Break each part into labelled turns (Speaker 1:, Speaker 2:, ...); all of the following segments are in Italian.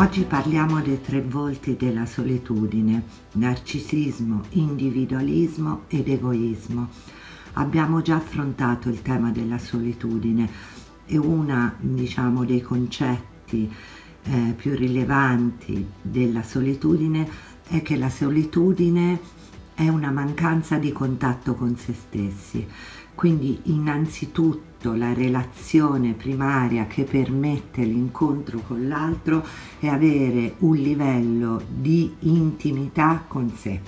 Speaker 1: Oggi parliamo dei tre volti della solitudine, narcisismo, individualismo ed egoismo. Abbiamo già affrontato il tema della solitudine e uno diciamo, dei concetti eh, più rilevanti della solitudine è che la solitudine è una mancanza di contatto con se stessi. Quindi innanzitutto la relazione primaria che permette l'incontro con l'altro è avere un livello di intimità con sé.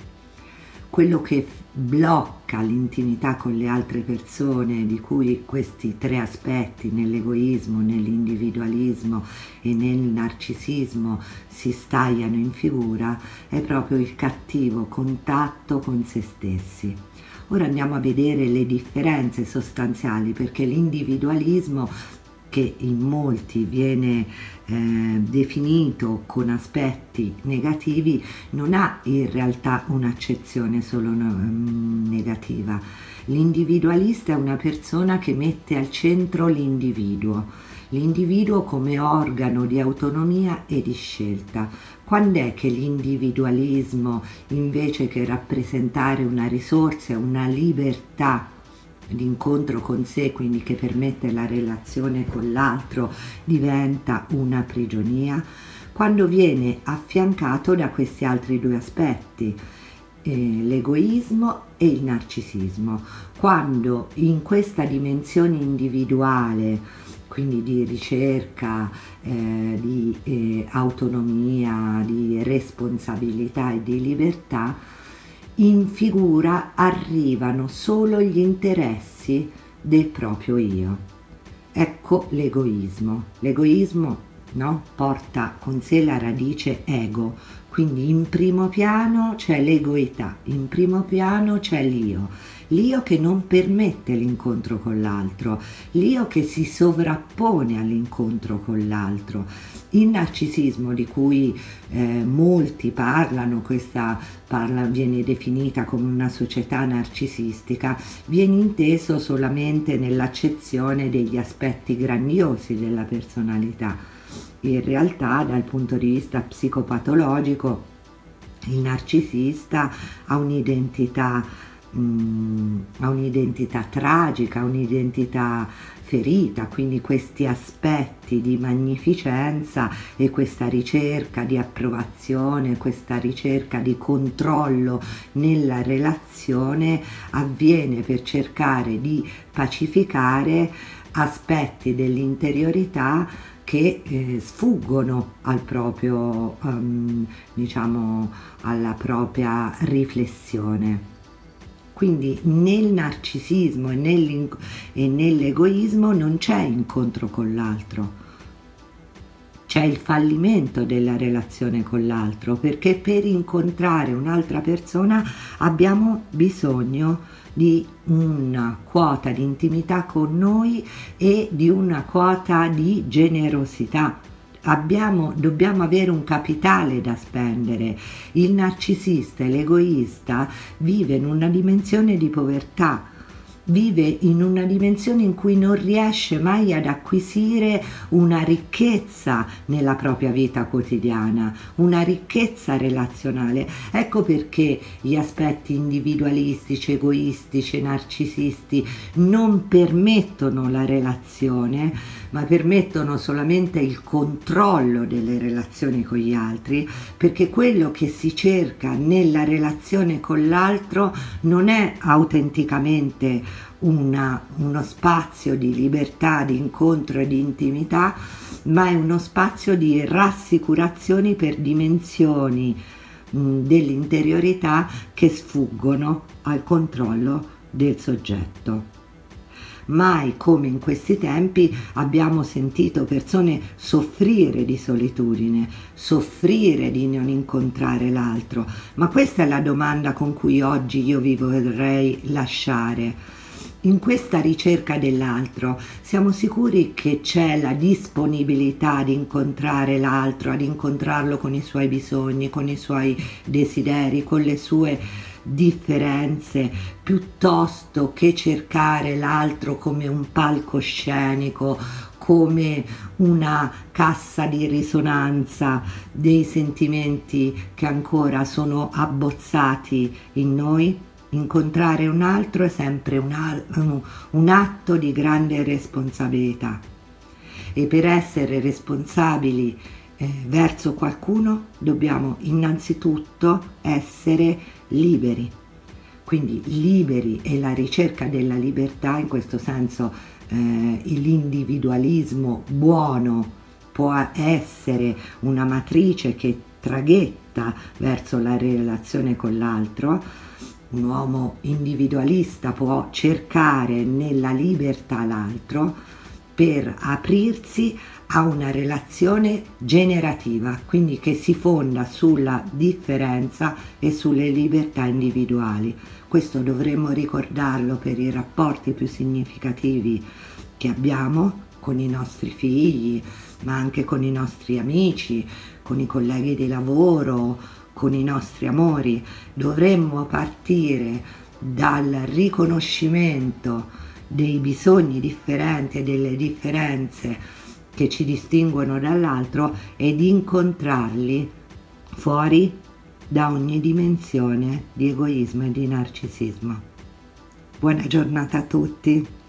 Speaker 1: Quello che blocca l'intimità con le altre persone, di cui questi tre aspetti nell'egoismo, nell'individualismo e nel narcisismo si stagliano in figura, è proprio il cattivo contatto con se stessi. Ora andiamo a vedere le differenze sostanziali perché l'individualismo che in molti viene eh, definito con aspetti negativi non ha in realtà un'accezione solo no, negativa. L'individualista è una persona che mette al centro l'individuo l'individuo come organo di autonomia e di scelta. Quando è che l'individualismo, invece che rappresentare una risorsa, una libertà, l'incontro con sé, quindi che permette la relazione con l'altro, diventa una prigionia? Quando viene affiancato da questi altri due aspetti, eh, l'egoismo e il narcisismo. Quando in questa dimensione individuale quindi di ricerca, eh, di eh, autonomia, di responsabilità e di libertà, in figura arrivano solo gli interessi del proprio io. Ecco l'egoismo. L'egoismo no, porta con sé la radice ego, quindi in primo piano c'è l'egoità, in primo piano c'è l'io l'io che non permette l'incontro con l'altro, l'io che si sovrappone all'incontro con l'altro. Il narcisismo di cui eh, molti parlano, questa parla, viene definita come una società narcisistica, viene inteso solamente nell'accezione degli aspetti grandiosi della personalità. In realtà dal punto di vista psicopatologico il narcisista ha un'identità Mm, ha un'identità tragica, un'identità ferita, quindi questi aspetti di magnificenza e questa ricerca di approvazione, questa ricerca di controllo nella relazione avviene per cercare di pacificare aspetti dell'interiorità che eh, sfuggono al proprio, um, diciamo, alla propria riflessione. Quindi nel narcisismo e, e nell'egoismo non c'è incontro con l'altro, c'è il fallimento della relazione con l'altro, perché per incontrare un'altra persona abbiamo bisogno di una quota di intimità con noi e di una quota di generosità abbiamo, dobbiamo avere un capitale da spendere. Il narcisista e l'egoista vive in una dimensione di povertà vive in una dimensione in cui non riesce mai ad acquisire una ricchezza nella propria vita quotidiana, una ricchezza relazionale. Ecco perché gli aspetti individualistici, egoistici, narcisisti non permettono la relazione, ma permettono solamente il controllo delle relazioni con gli altri, perché quello che si cerca nella relazione con l'altro non è autenticamente una, uno spazio di libertà, di incontro e di intimità, ma è uno spazio di rassicurazioni per dimensioni mh, dell'interiorità che sfuggono al controllo del soggetto. Mai come in questi tempi abbiamo sentito persone soffrire di solitudine, soffrire di non incontrare l'altro, ma questa è la domanda con cui oggi io vi vorrei lasciare in questa ricerca dell'altro siamo sicuri che c'è la disponibilità di incontrare l'altro, ad incontrarlo con i suoi bisogni, con i suoi desideri, con le sue differenze, piuttosto che cercare l'altro come un palcoscenico, come una cassa di risonanza dei sentimenti che ancora sono abbozzati in noi. Incontrare un altro è sempre un, un atto di grande responsabilità e per essere responsabili eh, verso qualcuno dobbiamo innanzitutto essere liberi. Quindi liberi e la ricerca della libertà, in questo senso eh, l'individualismo buono può essere una matrice che traghetta verso la relazione con l'altro, un uomo individualista può cercare nella libertà l'altro per aprirsi a una relazione generativa, quindi che si fonda sulla differenza e sulle libertà individuali. Questo dovremmo ricordarlo per i rapporti più significativi che abbiamo con i nostri figli, ma anche con i nostri amici, con i colleghi di lavoro, con i nostri amori. Dovremmo partire dal riconoscimento dei bisogni differenti e delle differenze che ci distinguono dall'altro ed incontrarli fuori da ogni dimensione di egoismo e di narcisismo. Buona giornata a tutti!